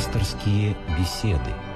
Пасторские беседы.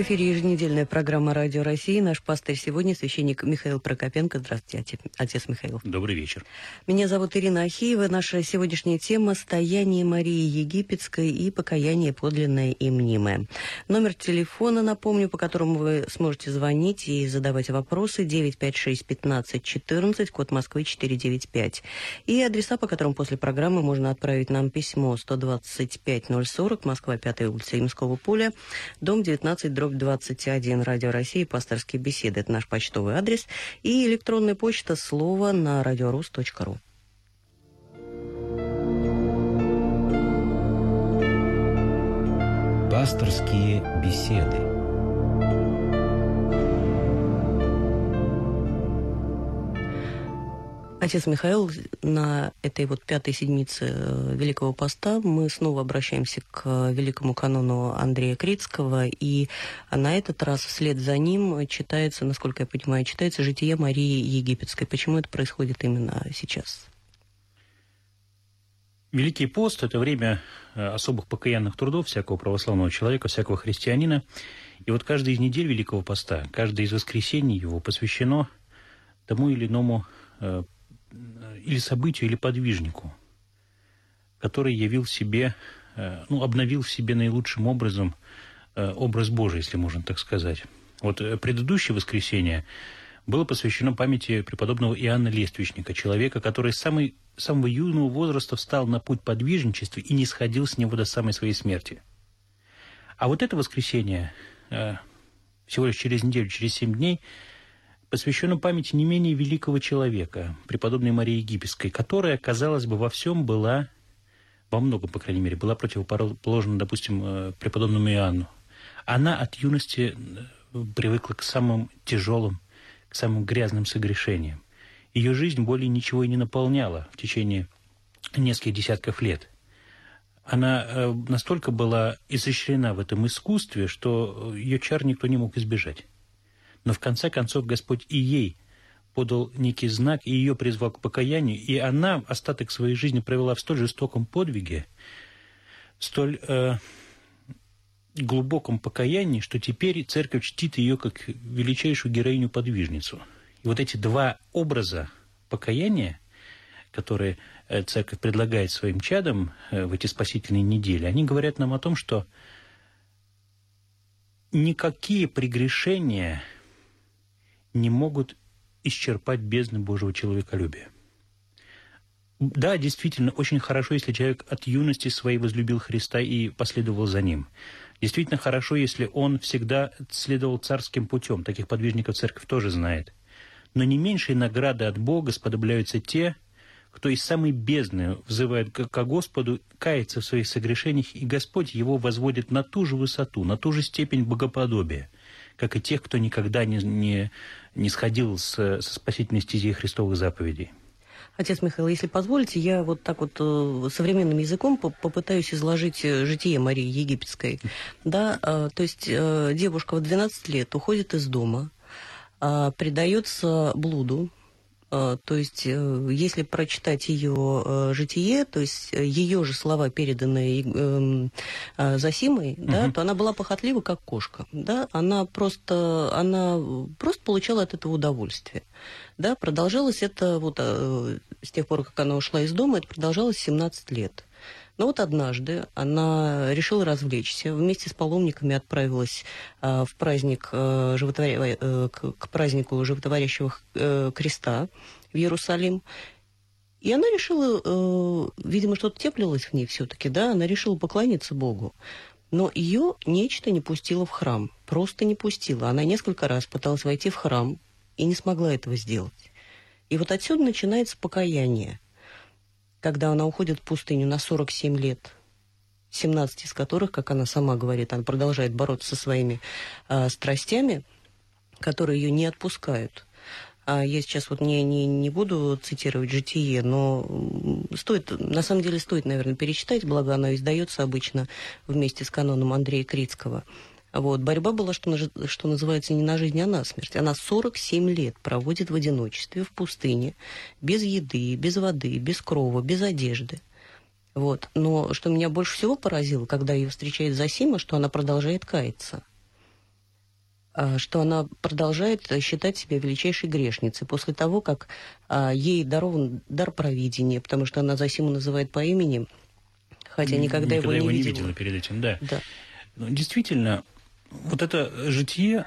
В эфире еженедельная программа «Радио России». Наш пастырь сегодня священник Михаил Прокопенко. Здравствуйте, отец Михаил. Добрый вечер. Меня зовут Ирина Ахиева. Наша сегодняшняя тема – «Стояние Марии Египетской и покаяние подлинное и мнимое». Номер телефона, напомню, по которому вы сможете звонить и задавать вопросы 956-1514, код Москвы 495. И адреса, по которым после программы можно отправить нам письмо 125-040, Москва, 5 улица Имского поля, дом 19 дробь 21, Радио России, пасторские беседы. Это наш почтовый адрес. И электронная почта слово на радиорус.ру. Пасторские беседы. Отец Михаил, на этой вот пятой седмице э, Великого Поста мы снова обращаемся к великому канону Андрея Критского, и на этот раз вслед за ним читается, насколько я понимаю, читается «Житие Марии Египетской». Почему это происходит именно сейчас? Великий пост – это время э, особых покаянных трудов всякого православного человека, всякого христианина. И вот каждая из недель Великого поста, каждое из воскресений его посвящено тому или иному э, или событию, или подвижнику, который явил себе, э, ну, обновил в себе наилучшим образом э, образ Божий, если можно так сказать. Вот э, предыдущее воскресенье было посвящено памяти преподобного Иоанна Лествичника, человека, который с самой, самого юного возраста встал на путь подвижничества и не сходил с него до самой своей смерти. А вот это воскресенье, всего лишь через неделю, через семь дней – посвящено памяти не менее великого человека, преподобной Марии Египетской, которая, казалось бы, во всем была, во многом, по крайней мере, была противоположна, допустим, э, преподобному Иоанну. Она от юности э, привыкла к самым тяжелым, к самым грязным согрешениям. Ее жизнь более ничего и не наполняла в течение нескольких десятков лет. Она э, настолько была изощрена в этом искусстве, что ее чар никто не мог избежать. Но в конце концов Господь и ей подал некий знак, и ее призвал к покаянию, и она остаток своей жизни провела в столь жестоком подвиге, столь э, глубоком покаянии, что теперь церковь чтит ее как величайшую героиню-подвижницу. И вот эти два образа покаяния, которые э, церковь предлагает своим чадам э, в эти спасительные недели, они говорят нам о том, что никакие прегрешения – не могут исчерпать бездны Божьего человеколюбия. Да, действительно, очень хорошо, если человек от юности своей возлюбил Христа и последовал за Ним. Действительно хорошо, если он всегда следовал царским путем. Таких подвижников церковь тоже знает. Но не меньшей награды от Бога сподобляются те, кто из самой бездны взывает к Господу, кается в своих согрешениях, и Господь его возводит на ту же высоту, на ту же степень богоподобия – как и тех, кто никогда не, не, не сходил с, со спасительной стези Христовых заповедей. Отец Михаил, если позволите, я вот так вот э, современным языком попытаюсь изложить э, житие Марии Египетской. Да, э, то есть девушка в 12 лет уходит из дома, предается блуду, то есть, э, если прочитать ее э, житие, то есть ее же слова, переданные Засимой, угу. да, то она была похотлива, как кошка. Да? Она, просто, она просто получала от этого удовольствие. Да? Продолжалось это вот с тех пор, как она ушла из дома, это продолжалось 17 лет. Но вот однажды она решила развлечься, вместе с паломниками отправилась э, в праздник, э, животворя... э, к, к празднику животворящего э, креста в Иерусалим. И она решила, э, видимо, что-то теплилось в ней все-таки, да, она решила поклониться Богу. Но ее нечто не пустило в храм, просто не пустило. Она несколько раз пыталась войти в храм и не смогла этого сделать. И вот отсюда начинается покаяние – когда она уходит в пустыню на 47 лет, 17 из которых, как она сама говорит, она продолжает бороться со своими э, страстями, которые ее не отпускают. А я сейчас вот не, не, не буду цитировать житие, но стоит, на самом деле стоит, наверное, перечитать, благо оно издается обычно вместе с каноном Андрея Крицкого. Вот. Борьба была, что, что называется, не на жизнь, а на смерть. Она 47 лет проводит в одиночестве, в пустыне, без еды, без воды, без крова, без одежды. Вот. Но что меня больше всего поразило, когда ее встречает Засима, что она продолжает каяться. А, что она продолжает считать себя величайшей грешницей после того, как а, ей дарован дар провидения, потому что она Засиму называет по имени, хотя никогда, никогда его не видела. видела перед этим, да. да. Ну, действительно, вот это житие,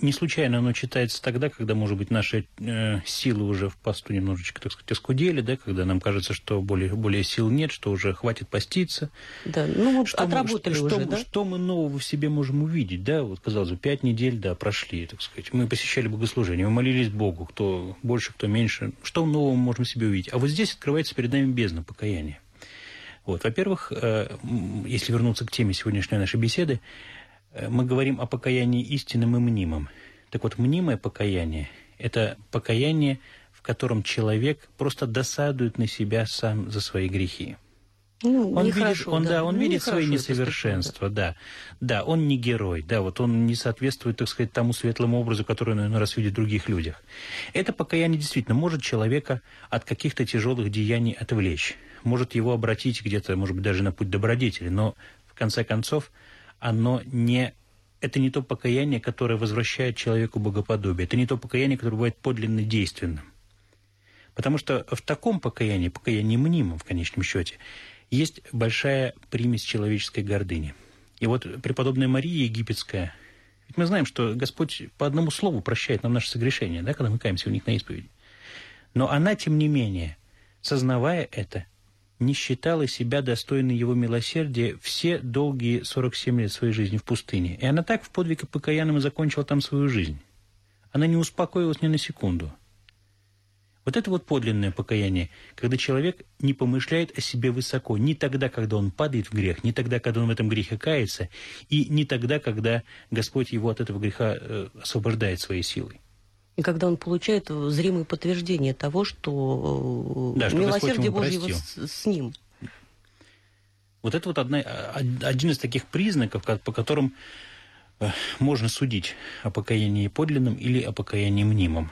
не случайно оно читается тогда, когда, может быть, наши э, силы уже в посту немножечко, так сказать, оскудели, да, когда нам кажется, что более, более сил нет, что уже хватит поститься. Да, ну вот что отработали мы, уже, что, да? Что мы нового в себе можем увидеть, да, вот, казалось бы, пять недель, да, прошли, так сказать. Мы посещали богослужение, мы молились Богу, кто больше, кто меньше. Что нового мы можем в себе увидеть? А вот здесь открывается перед нами бездна покаяния. Вот, во-первых, э, если вернуться к теме сегодняшней нашей беседы, Э, мы говорим о покаянии истинном и мнимом. Так вот, мнимое покаяние – это покаяние, в котором человек просто досадует на себя сам за свои грехи. Ну, он видит, хорошо, он, да. да, он ну, видит свои несовершенства, да. Да, он не герой, да, вот он не соответствует, так сказать, тому светлому образу, который он наверное, раз видит в других людях. Это покаяние действительно может человека от каких-то тяжелых деяний отвлечь, может его обратить где-то, может быть, даже на путь добродетели, но в конце концов оно не это не то покаяние, которое возвращает человеку богоподобие. Это не то покаяние, которое бывает подлинно действенным. Потому что в таком покаянии, покаянии мнимом в конечном счете, есть большая примесь человеческой гордыни. И вот преподобная Мария Египетская, ведь мы знаем, что Господь по одному слову прощает нам наши согрешения, да, когда мы каемся у них на исповеди. Но она, тем не менее, сознавая это, не считала себя достойной его милосердия все долгие 47 лет своей жизни в пустыне. И она так в подвиге покаянном и закончила там свою жизнь. Она не успокоилась ни на секунду. Вот это вот подлинное покаяние, когда человек не помышляет о себе высоко, не тогда, когда он падает в грех, не тогда, когда он в этом грехе кается, и не тогда, когда Господь его от этого греха э, освобождает своей силой. И когда он получает зримое подтверждение того, что, да, что милосердие Божье с, с ним. Вот это вот одна, один из таких признаков, по которым э, можно судить о покаянии подлинном или о покаянии мнимом.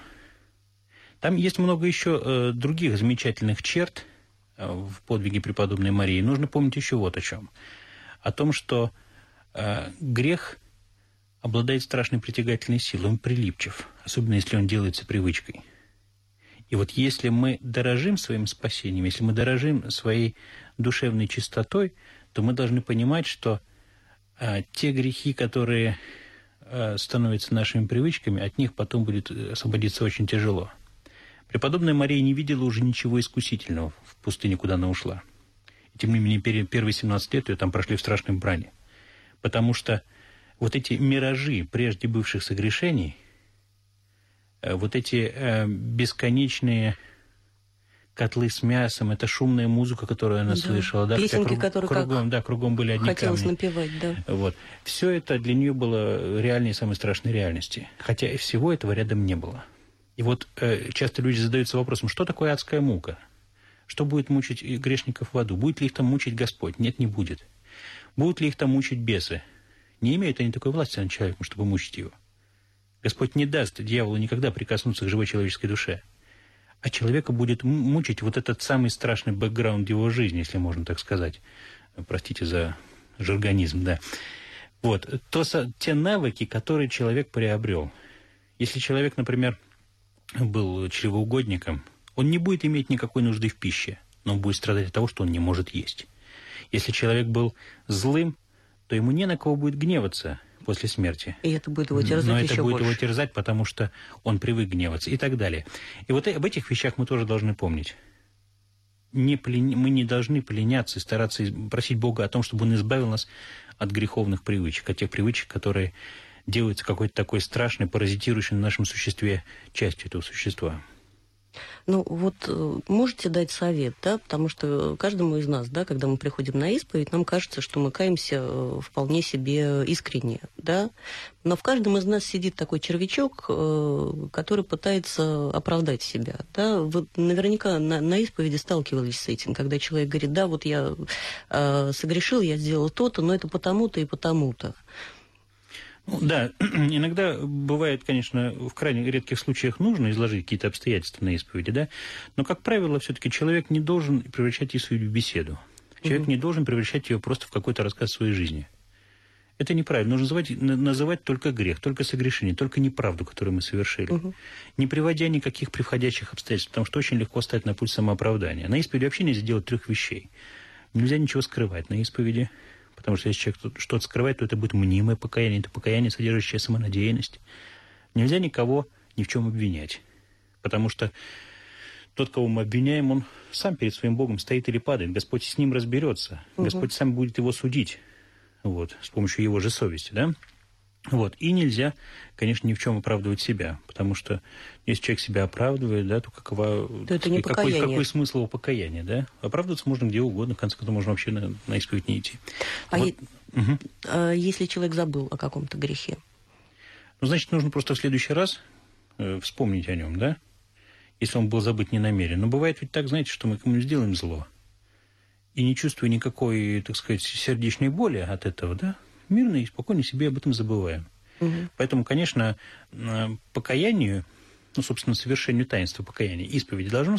Там есть много еще э, других замечательных черт э, в подвиге преподобной Марии. Нужно помнить еще вот о чем. О том, что грех обладает страшной притягательной силой, он прилипчив, особенно если он делается привычкой. И вот если мы дорожим своим спасением, если мы дорожим своей душевной чистотой, то мы должны понимать, что а, те грехи, которые а, становятся нашими привычками, от них потом будет э, освободиться очень тяжело. Преподобная Мария не видела уже ничего искусительного в пустыне, куда она ушла. И тем не менее, первые 17 лет ее там прошли в страшной брани. Потому что вот эти миражи прежде бывших согрешений, э, вот эти э, бесконечные котлы с мясом, это шумная музыка, которую она да. слышала, да, Песенки, круг, которые кругом, да, кругом были одни хотелось камни. напевать, да. Вот. Все это для нее было реальной самой страшной реальности. Хотя и всего этого рядом не было. И вот э, часто люди задаются вопросом, что такое адская мука? Что будет мучить грешников в аду? Будет ли их там мучить Господь? Нет, не будет. Будут ли их там мучить бесы? Не имеют они такой власти над человеком, чтобы мучить его. Господь не даст дьяволу никогда прикоснуться к живой человеческой душе. А человека будет мучить вот этот самый страшный бэкграунд его жизни, если можно так сказать. Простите за жаргонизм, да. Вот, то, те навыки, которые человек приобрел. Если человек, например, был чревоугодником, он не будет иметь никакой нужды в пище, но он будет страдать от того, что он не может есть. Если человек был злым, то ему не на кого будет гневаться после смерти. И это будет его терзать Но еще это будет больше. его терзать, потому что он привык гневаться и так далее. И вот об этих вещах мы тоже должны помнить. Не плен... Мы не должны пленяться и стараться просить Бога о том, чтобы Он избавил нас от греховных привычек, от тех привычек, которые делаются какой-то такой страшной, паразитирующей на нашем существе частью этого существа. Ну, вот э, можете дать совет, да, потому что каждому из нас, да, когда мы приходим на исповедь, нам кажется, что мы каемся э, вполне себе искренне, да, но в каждом из нас сидит такой червячок, э, который пытается оправдать себя, да, вы наверняка на, на исповеди сталкивались с этим, когда человек говорит, да, вот я э, согрешил, я сделал то-то, но это потому-то и потому-то. Ну, да, иногда бывает, конечно, в крайне редких случаях нужно изложить какие-то обстоятельства на исповеди, да, но, как правило, все-таки человек не должен превращать исповедь в беседу. Человек угу. не должен превращать ее просто в какой-то рассказ своей жизни. Это неправильно. Нужно называть, называть только грех, только согрешение, только неправду, которую мы совершили. Угу. Не приводя никаких приходящих обстоятельств, потому что очень легко стать на путь самооправдания. На исповеди вообще нельзя делать трех вещей. Нельзя ничего скрывать на исповеди. Потому что если человек что-то скрывает, то это будет мнимое покаяние, это покаяние, содержащее самонадеянность. Нельзя никого ни в чем обвинять. Потому что тот, кого мы обвиняем, он сам перед своим Богом стоит или падает. Господь с ним разберется. Угу. Господь сам будет его судить вот, с помощью его же совести. Да? Вот. И нельзя, конечно, ни в чем оправдывать себя, потому что если человек себя оправдывает, да, то какова, то это не какой, какой смысл его покаяния, да? Оправдываться можно где угодно, в конце концов, можно вообще на, на исповедь не идти. А, вот. е- угу. а если человек забыл о каком-то грехе? Ну, значит, нужно просто в следующий раз э, вспомнить о нем, да? Если он был забыт не намерен. Но бывает ведь так, знаете, что мы кому-нибудь сделаем зло, и не чувствуя никакой, так сказать, сердечной боли от этого, да, мирно и спокойно себе об этом забываем. Угу. Поэтому, конечно, покаянию, ну, собственно, совершению таинства покаяния, исповеди, должно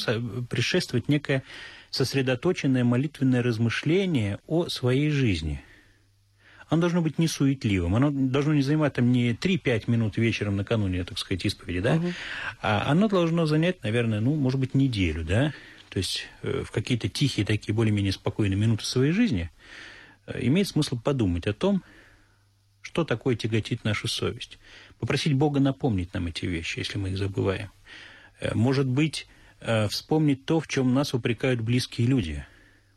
предшествовать некое сосредоточенное молитвенное размышление о своей жизни. Оно должно быть не суетливым, оно должно не занимать там не 3-5 минут вечером накануне, так сказать, исповеди, да, угу. а оно должно занять, наверное, ну, может быть, неделю, да, то есть э, в какие-то тихие такие более-менее спокойные минуты своей жизни э, имеет смысл подумать о том, что такое тяготит нашу совесть. Попросить Бога напомнить нам эти вещи, если мы их забываем. Э, может быть, э, вспомнить то, в чем нас упрекают близкие люди.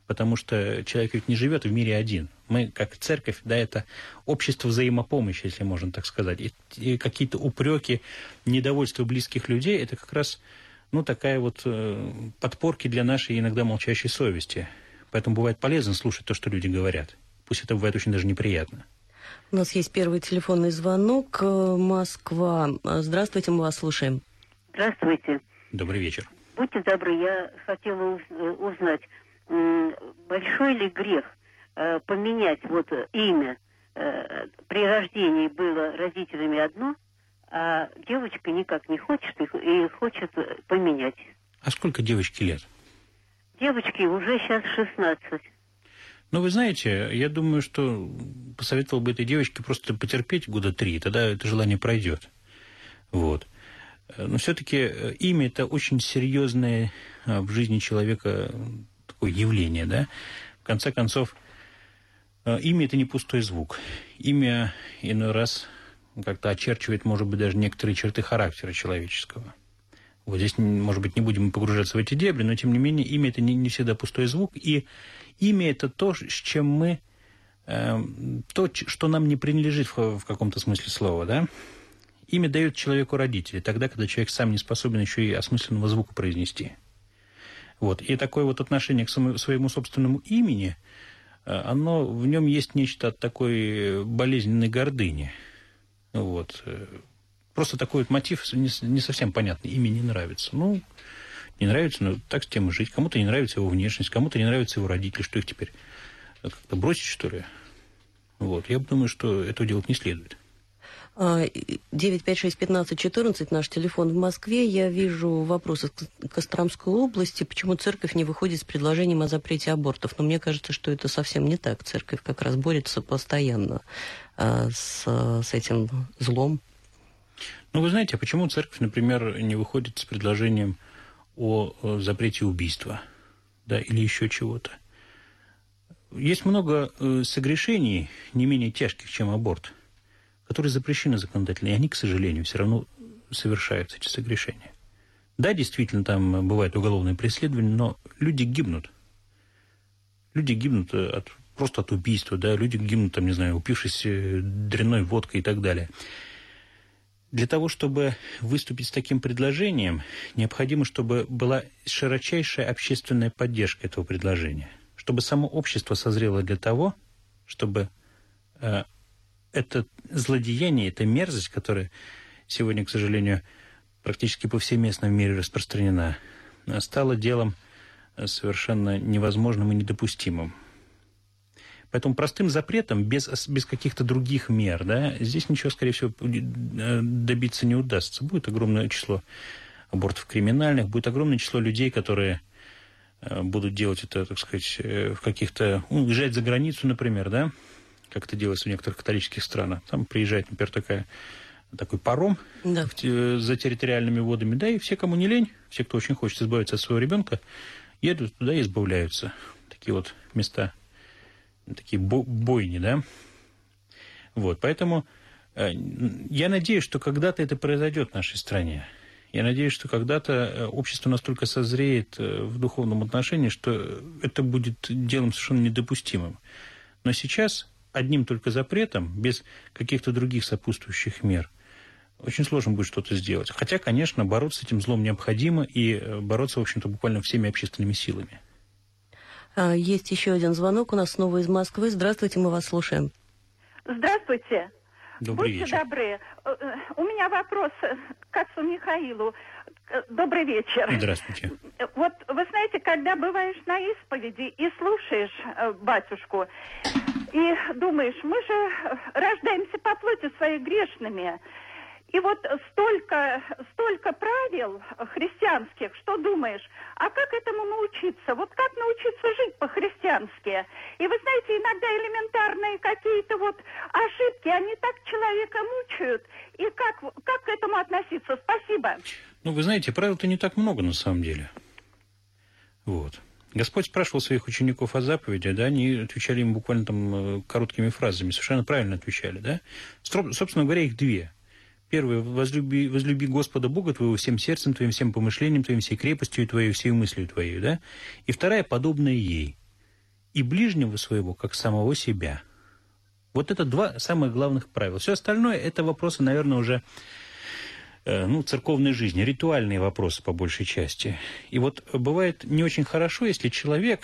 Потому что человек ведь не живет в мире один. Мы, как церковь, да, это общество взаимопомощи, если можно так сказать. И, и какие-то упреки, недовольство близких людей, это как раз ну, такая вот э, подпорки для нашей иногда молчащей совести. Поэтому бывает полезно слушать то, что люди говорят. Пусть это бывает очень даже неприятно. У нас есть первый телефонный звонок. Э, Москва. Здравствуйте, мы вас слушаем. Здравствуйте. Добрый вечер. Будьте добры, я хотела э, узнать, большой ли грех э, поменять вот имя при рождении было родителями одно, а девочка никак не хочет и хочет поменять. А сколько девочке лет? Девочке уже сейчас 16. Ну, вы знаете, я думаю, что посоветовал бы этой девочке просто потерпеть года три, тогда это желание пройдет. Вот. Но все-таки э, имя это очень серьезное а, в жизни человека такое явление, да. В конце концов, э, имя это не пустой звук. Имя иной раз как-то очерчивает, может быть, даже некоторые черты характера человеческого. Вот здесь, может быть, не будем погружаться в эти дебри, но, тем не менее, имя – это не, не всегда пустой звук, и имя – это то, с чем мы, э, то, что нам не принадлежит в, в каком-то смысле слова, да? Имя дает человеку родители, тогда, когда человек сам не способен еще и осмысленного звука произнести. Вот. И такое вот отношение к своему собственному имени, э, оно, в нем есть нечто от такой болезненной гордыни. Вот. Э, просто такой вот мотив не, совсем понятный. Имя не нравится. Ну, не нравится, но так с тем и жить. Кому-то не нравится его внешность, кому-то не нравятся его родители. Что их теперь как-то бросить, что ли? Вот. Я думаю, что этого делать не следует. 956-15-14, наш телефон в Москве. Я вижу вопросы к Костромской области. Почему церковь не выходит с предложением о запрете абортов? Но мне кажется, что это совсем не так. Церковь как раз борется постоянно а, с, с этим злом. Ну, вы знаете, а почему церковь, например, не выходит с предложением о запрете убийства, да, или еще чего-то? Есть много э, согрешений, не менее тяжких, чем аборт, которые запрещены законодательно, и они, к сожалению, все равно совершаются, эти согрешения. Да, действительно, там бывает уголовное преследование, но люди гибнут. Люди гибнут э, от, просто от убийства, да, люди гибнут, там, не знаю, упившись э, дрянной водкой и так далее. Для того, чтобы выступить с таким предложением, необходимо, чтобы была широчайшая общественная поддержка этого предложения, чтобы само общество созрело для того, чтобы э, это злодеяние, эта мерзость, которая сегодня, к сожалению, практически повсеместно в мире распространена, стала делом совершенно невозможным и недопустимым. Поэтому простым запретом, без, без каких-то других мер, да, здесь ничего, скорее всего, э, добиться не удастся. Будет огромное число абортов криминальных, будет огромное число людей, которые э, будут делать это, так сказать, э, в каких-то... Ну, уезжать за границу, например, да, как это делается в некоторых католических странах. Там приезжает, например, такая, такой паром да. за территориальными водами, да, и все, кому не лень, все, кто очень хочет избавиться от своего ребенка, едут туда и избавляются. Такие вот места такие бойни, да. Вот, поэтому э, я надеюсь, что когда-то это произойдет в нашей стране. Я надеюсь, что когда-то э, общество настолько созреет э, в духовном отношении, что это будет делом совершенно недопустимым. Но сейчас одним только запретом, без каких-то других сопутствующих мер, очень сложно будет что-то сделать. Хотя, конечно, бороться с этим злом необходимо, и бороться, в общем-то, буквально всеми общественными силами. А, есть еще один звонок у нас снова из Москвы. Здравствуйте, мы вас слушаем. Здравствуйте. Добрый Будьте вечер. добры. Э, э, у меня вопрос к отцу Михаилу. Э, добрый вечер. Здравствуйте. Вот вы знаете, когда бываешь на исповеди и слушаешь батюшку, и думаешь, мы же рождаемся по плоти своей грешными, и вот столько, столько правил христианских, что думаешь, а как этому научиться? Вот как научиться жить по-христиански? И вы знаете, иногда элементарные какие-то вот ошибки, они так человека мучают. И как, как к этому относиться? Спасибо. Ну, вы знаете, правил-то не так много на самом деле. Вот. Господь спрашивал своих учеников о заповеди, да, они отвечали им буквально там э, короткими фразами, совершенно правильно отвечали, да. Собственно говоря, их две – Первое, возлюби, возлюби Господа Бога твоего всем сердцем твоим, всем помышлением твоим, всей крепостью твоей, всей мыслью твоей, да? И вторая, подобная ей. И ближнего своего, как самого себя. Вот это два самых главных правила. Все остальное, это вопросы, наверное, уже Э, ну, церковной жизни, ритуальные вопросы по большей части. И вот бывает не очень хорошо, если человек,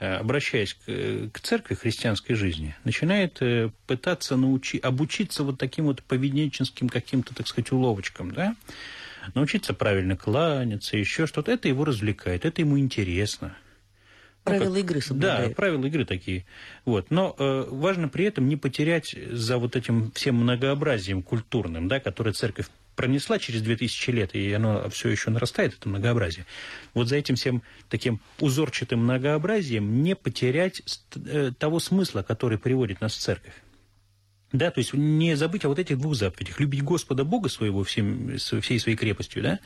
обращаясь к, э, к церкви, христианской жизни, начинает пытаться научи, обучиться вот таким вот поведенческим каким-то, так сказать, уловочкам, да, научиться правильно кланяться, еще что-то. Это его развлекает, это ему интересно. Правила ну, игры соблюдает. Да, правила игры такие. Вот. Но э, важно при этом не потерять за вот этим всем многообразием культурным, да, которое церковь пронесла через 2000 лет, и оно все еще нарастает, это многообразие. Вот за этим всем таким узорчатым многообразием не потерять э, того смысла, который приводит нас в церковь. Да, то есть не забыть о вот этих двух заповедях. Любить Господа Бога своего всем, всей своей крепостью, да,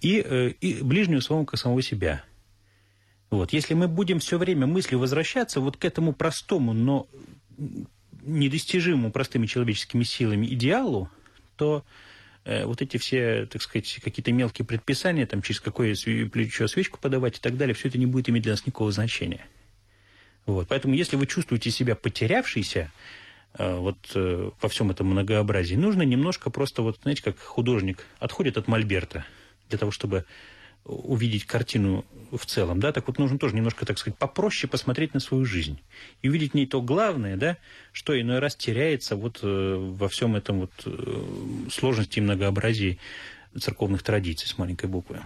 и, э, и ближнего своего, как самого себя. Вот. Если мы будем все время мыслью возвращаться вот к этому простому, но недостижимому простыми человеческими силами идеалу, то вот эти все, так сказать, какие-то мелкие предписания, там, через какое плечо свечку подавать и так далее, все это не будет иметь для нас никакого значения. Вот. Поэтому, если вы чувствуете себя потерявшейся, э, вот э, во всем этом многообразии, нужно немножко просто, вот, знаете, как художник отходит от мольберта для того, чтобы увидеть картину в целом, да, так вот нужно тоже немножко, так сказать, попроще посмотреть на свою жизнь и увидеть не то главное, да, что иной раз теряется вот э, во всем этом вот э, сложности и многообразии церковных традиций с маленькой буквы.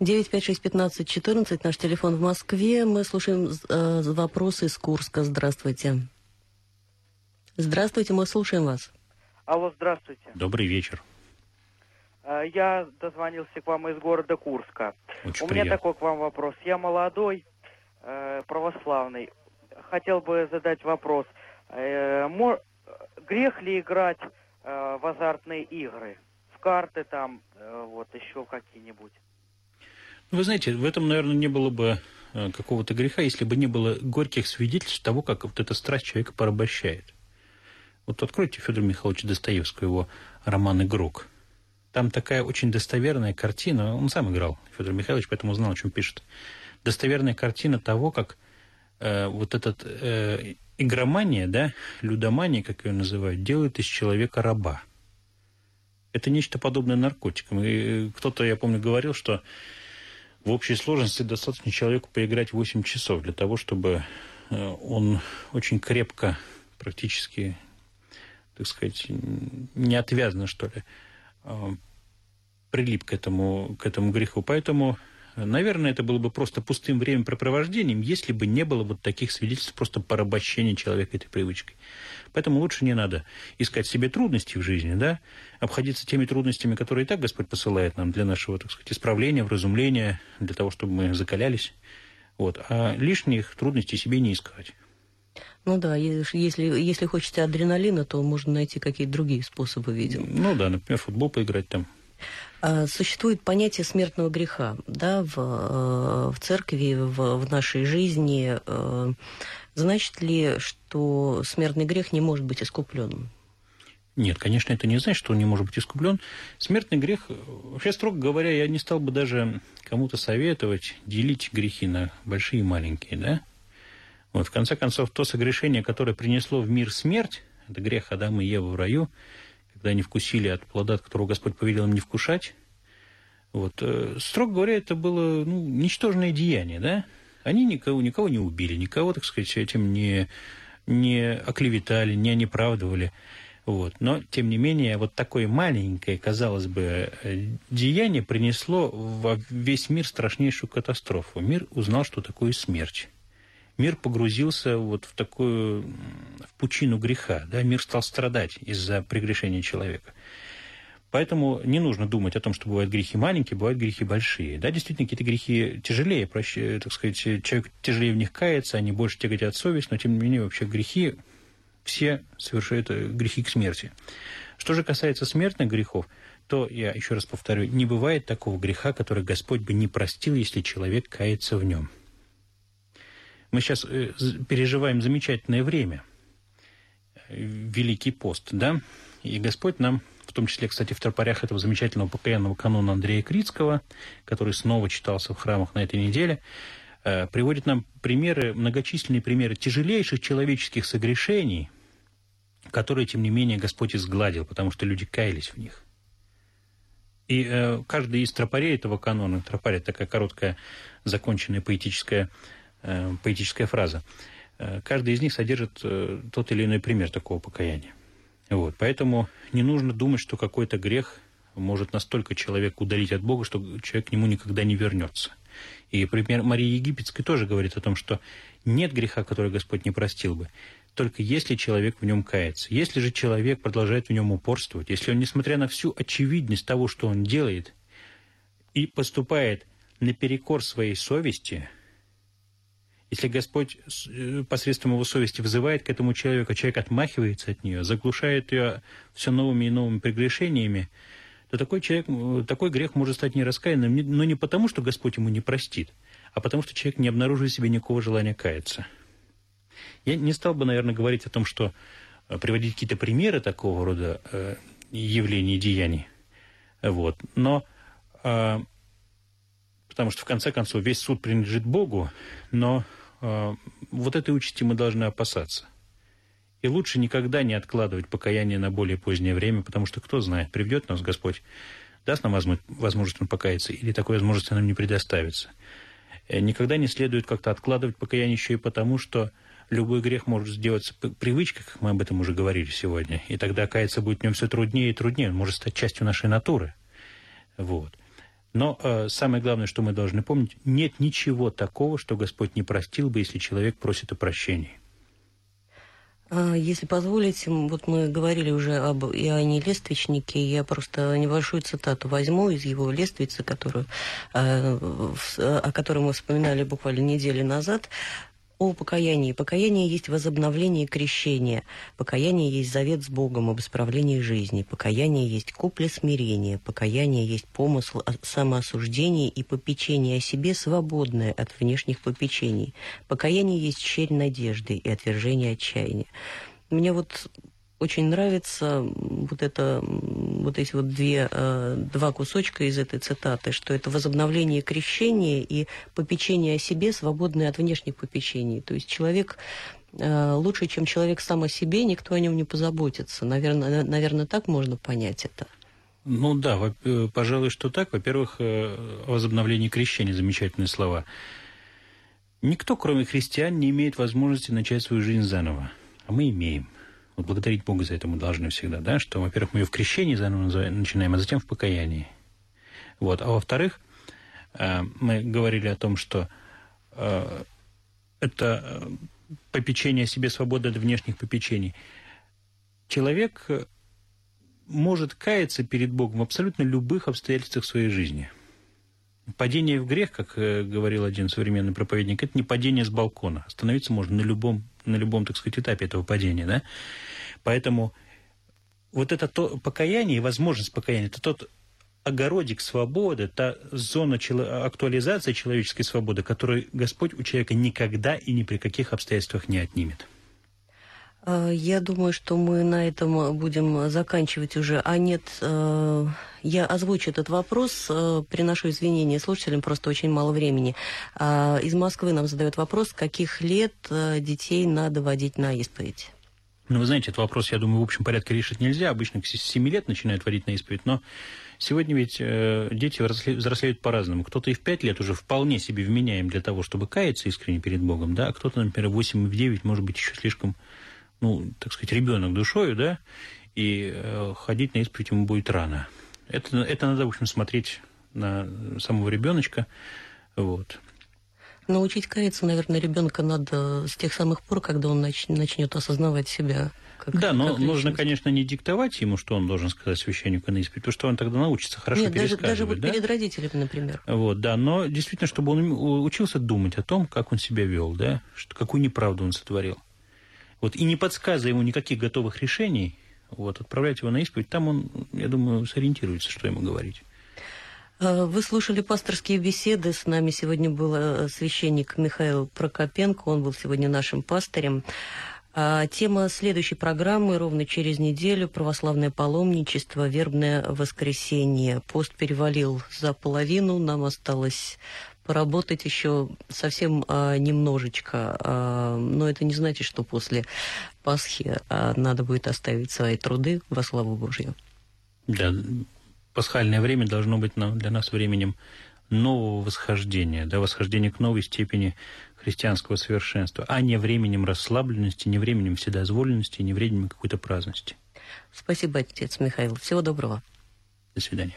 956-15-14, наш телефон в Москве. Мы слушаем э, вопросы из Курска. Здравствуйте. Здравствуйте, мы слушаем вас. Алло, здравствуйте. Добрый вечер. Э, я дозвонился к вам из города Курска. Очень У приятно. меня такой к вам вопрос. Я молодой, э, православный. Хотел бы задать вопрос. Э, грех ли играть в азартные игры? В карты там, вот еще какие-нибудь? Ну, вы знаете, в этом, наверное, не было бы какого-то греха, если бы не было горьких свидетельств того, как вот эта страсть человека порабощает. Вот откройте Федора Михайловича Достоевского, его роман «Игрок». Там такая очень достоверная картина. Он сам играл, Федор Михайлович, поэтому знал, о чем пишет. Достоверная картина того, как э, вот этот э, игромания, да, людомания, как ее называют, делает из человека раба. Это нечто подобное наркотикам. И кто-то, я помню, говорил, что в общей сложности достаточно человеку поиграть 8 часов для того, чтобы э, он очень крепко, практически, так сказать, неотвязно, что ли, Э, прилип к этому, к этому греху. Поэтому наверное, это было бы просто пустым времяпрепровождением, если бы не было вот таких свидетельств просто порабощения человека этой привычкой. Поэтому лучше не надо искать себе трудности в жизни, да, обходиться теми трудностями, которые и так Господь посылает нам для нашего, так сказать, исправления, вразумления, для того, чтобы мы закалялись. Вот. А лишних трудностей себе не искать. Ну да, если, если хочется адреналина, то можно найти какие-то другие способы, видимо. Ну да, например, футбол поиграть там. А, существует понятие смертного греха да, в, э, в церкви, в, в нашей жизни. Э, значит ли, что смертный грех не может быть искупленным? Нет, конечно, это не значит, что он не может быть искуплен. Смертный грех, вообще, строго говоря, я не стал бы даже кому-то советовать делить грехи на большие и маленькие, да? Вот, в конце концов, то согрешение, которое принесло в мир смерть, это грех Адама и Евы в раю, когда они вкусили от плода, от которого Господь повелел им не вкушать. Вот, э, строго говоря, это было ну, ничтожное деяние, да? Они никого, никого не убили, никого, так сказать, этим не, не оклеветали, не неправдывали. Вот. Но, тем не менее, вот такое маленькое, казалось бы, э, деяние принесло во весь мир страшнейшую катастрофу. Мир узнал, что такое смерть мир погрузился вот в такую, в пучину греха, да, мир стал страдать из-за прегрешения человека. Поэтому не нужно думать о том, что бывают грехи маленькие, бывают грехи большие. Да, действительно, какие-то грехи тяжелее, проще, так сказать, человек тяжелее в них кается, они больше тяготят совесть, но тем не менее вообще грехи все совершают э, грехи к смерти. Что же касается смертных грехов, то, я еще раз повторю, не бывает такого греха, который Господь бы не простил, если человек кается в нем. Мы сейчас э, переживаем замечательное время, Великий пост, да, и Господь нам, в том числе, кстати, в тропарях этого замечательного покаянного канона Андрея Крицкого, который снова читался в храмах на этой неделе, э, приводит нам примеры, многочисленные примеры тяжелейших человеческих согрешений, которые, тем не менее, Господь изгладил, потому что люди каялись в них. И э, каждый из тропарей этого канона, тропарь – такая короткая, законченная поэтическая Э, поэтическая фраза. Э, каждый из них содержит э, тот или иной пример такого покаяния. Вот. Поэтому не нужно думать, что какой-то грех может настолько человека удалить от Бога, что человек к нему никогда не вернется. И пример Марии Египетской тоже говорит о том, что нет греха, который Господь не простил бы, только если человек в нем кается. Если же человек продолжает в нем упорствовать, если он, несмотря на всю очевидность того, что он делает, и поступает наперекор своей совести – если Господь э, посредством его совести вызывает к этому человеку, человек отмахивается от нее, заглушает ее все новыми и новыми прегрешениями, то такой, человек, такой грех может стать нераскаянным, но не потому, что Господь ему не простит, а потому, что человек не обнаруживает в себе никакого желания каяться. Я не стал бы, наверное, говорить о том, что э, приводить какие-то примеры такого рода э, явлений деяний. Вот. Но э, потому что, в конце концов, весь суд принадлежит Богу, но вот этой участи мы должны опасаться. И лучше никогда не откладывать покаяние на более позднее время, потому что кто знает, приведет нас Господь, даст нам возможность покаяться, или такой возможности нам не предоставится. Э, никогда не следует как-то откладывать покаяние еще и потому, что любой грех может сделаться привычкой, как мы об этом уже говорили сегодня, и тогда каяться будет в нем все труднее и труднее, он может стать частью нашей натуры. Вот. Но э, самое главное, что мы должны помнить, нет ничего такого, что Господь не простил бы, если человек просит о прощении. А, если позволите, вот мы говорили уже об Иоанне Лествичнике, я просто небольшую цитату возьму из его Лествицы, которую, э, о которой мы вспоминали буквально неделю назад о покаянии. Покаяние есть возобновление крещения. Покаяние есть завет с Богом об исправлении жизни. Покаяние есть купля смирения. Покаяние есть помысл самоосуждения и попечение о себе, свободное от внешних попечений. Покаяние есть щель надежды и отвержение отчаяния. Мне вот очень нравится вот это, вот эти вот две, э, два кусочка из этой цитаты, что это возобновление крещения и попечение о себе, свободное от внешних попечений. То есть человек э, лучше, чем человек сам о себе, никто о нем не позаботится. Наверное, наверное так можно понять это. Ну да, э, пожалуй, что так. Во-первых, возобновление крещения – замечательные слова. Никто, кроме христиан, не имеет возможности начать свою жизнь заново. А мы имеем – вот благодарить Бога за это мы должны всегда, да, что, во-первых, мы ее в крещении заново начинаем, а затем в покаянии. Вот. А во-вторых, э, мы говорили о том, что э, это попечение о себе, свобода от внешних попечений. Человек может каяться перед Богом в абсолютно любых обстоятельствах своей жизни. Падение в грех, как говорил один современный проповедник, это не падение с балкона. Остановиться можно на любом, на любом так сказать, этапе этого падения. Да? Поэтому вот это то покаяние и возможность покаяния, это тот огородик свободы, та зона актуализации человеческой свободы, которую Господь у человека никогда и ни при каких обстоятельствах не отнимет. А, я думаю, что мы на этом будем заканчивать уже. А нет, э, я озвучу этот вопрос, э, приношу извинения слушателям, просто очень мало времени. А, из Москвы нам задают вопрос, каких лет э, детей надо водить на исповедь? Ну, вы знаете, этот вопрос, я думаю, в общем порядке решить нельзя. Обычно к 7 лет начинают водить на исповедь, но сегодня ведь э, дети взрослеют по-разному. Кто-то и в 5 лет уже вполне себе вменяем для того, чтобы каяться искренне перед Богом, да, а кто-то, например, в 8 и в 9, может быть, еще слишком, ну, так сказать, ребенок душою, да, и э, ходить на исповедь ему будет рано. Это, это надо, в общем, смотреть на самого ребеночка, вот. Научить каяться, наверное, ребенка надо с тех самых пор, когда он нач- начнет осознавать себя. Как, да, но как нужно, конечно, не диктовать ему, что он должен сказать священнику на исповедь, потому что он тогда научится хорошо Нет, даже, даже вот да? перед родителями, например. Вот, да, но действительно, чтобы он учился думать о том, как он себя вел, да, что, какую неправду он сотворил. Вот, и не подсказывая ему никаких готовых решений, вот, отправлять его на исповедь, там он, я думаю, сориентируется, что ему говорить. Э, вы слушали пасторские беседы. С нами сегодня был э, священник Михаил Прокопенко. Он был сегодня нашим пастырем. А тема следующей программы ровно через неделю «Православное паломничество. Вербное воскресенье». Пост перевалил за половину. Нам осталось поработать еще совсем а, немножечко. А, но это не значит, что после Пасхи а, надо будет оставить свои труды во славу Божью. Да, пасхальное время должно быть для нас временем нового восхождения, да, восхождения к новой степени христианского совершенства, а не временем расслабленности, не временем вседозволенности, не временем какой-то праздности. Спасибо, отец Михаил. Всего доброго. До свидания.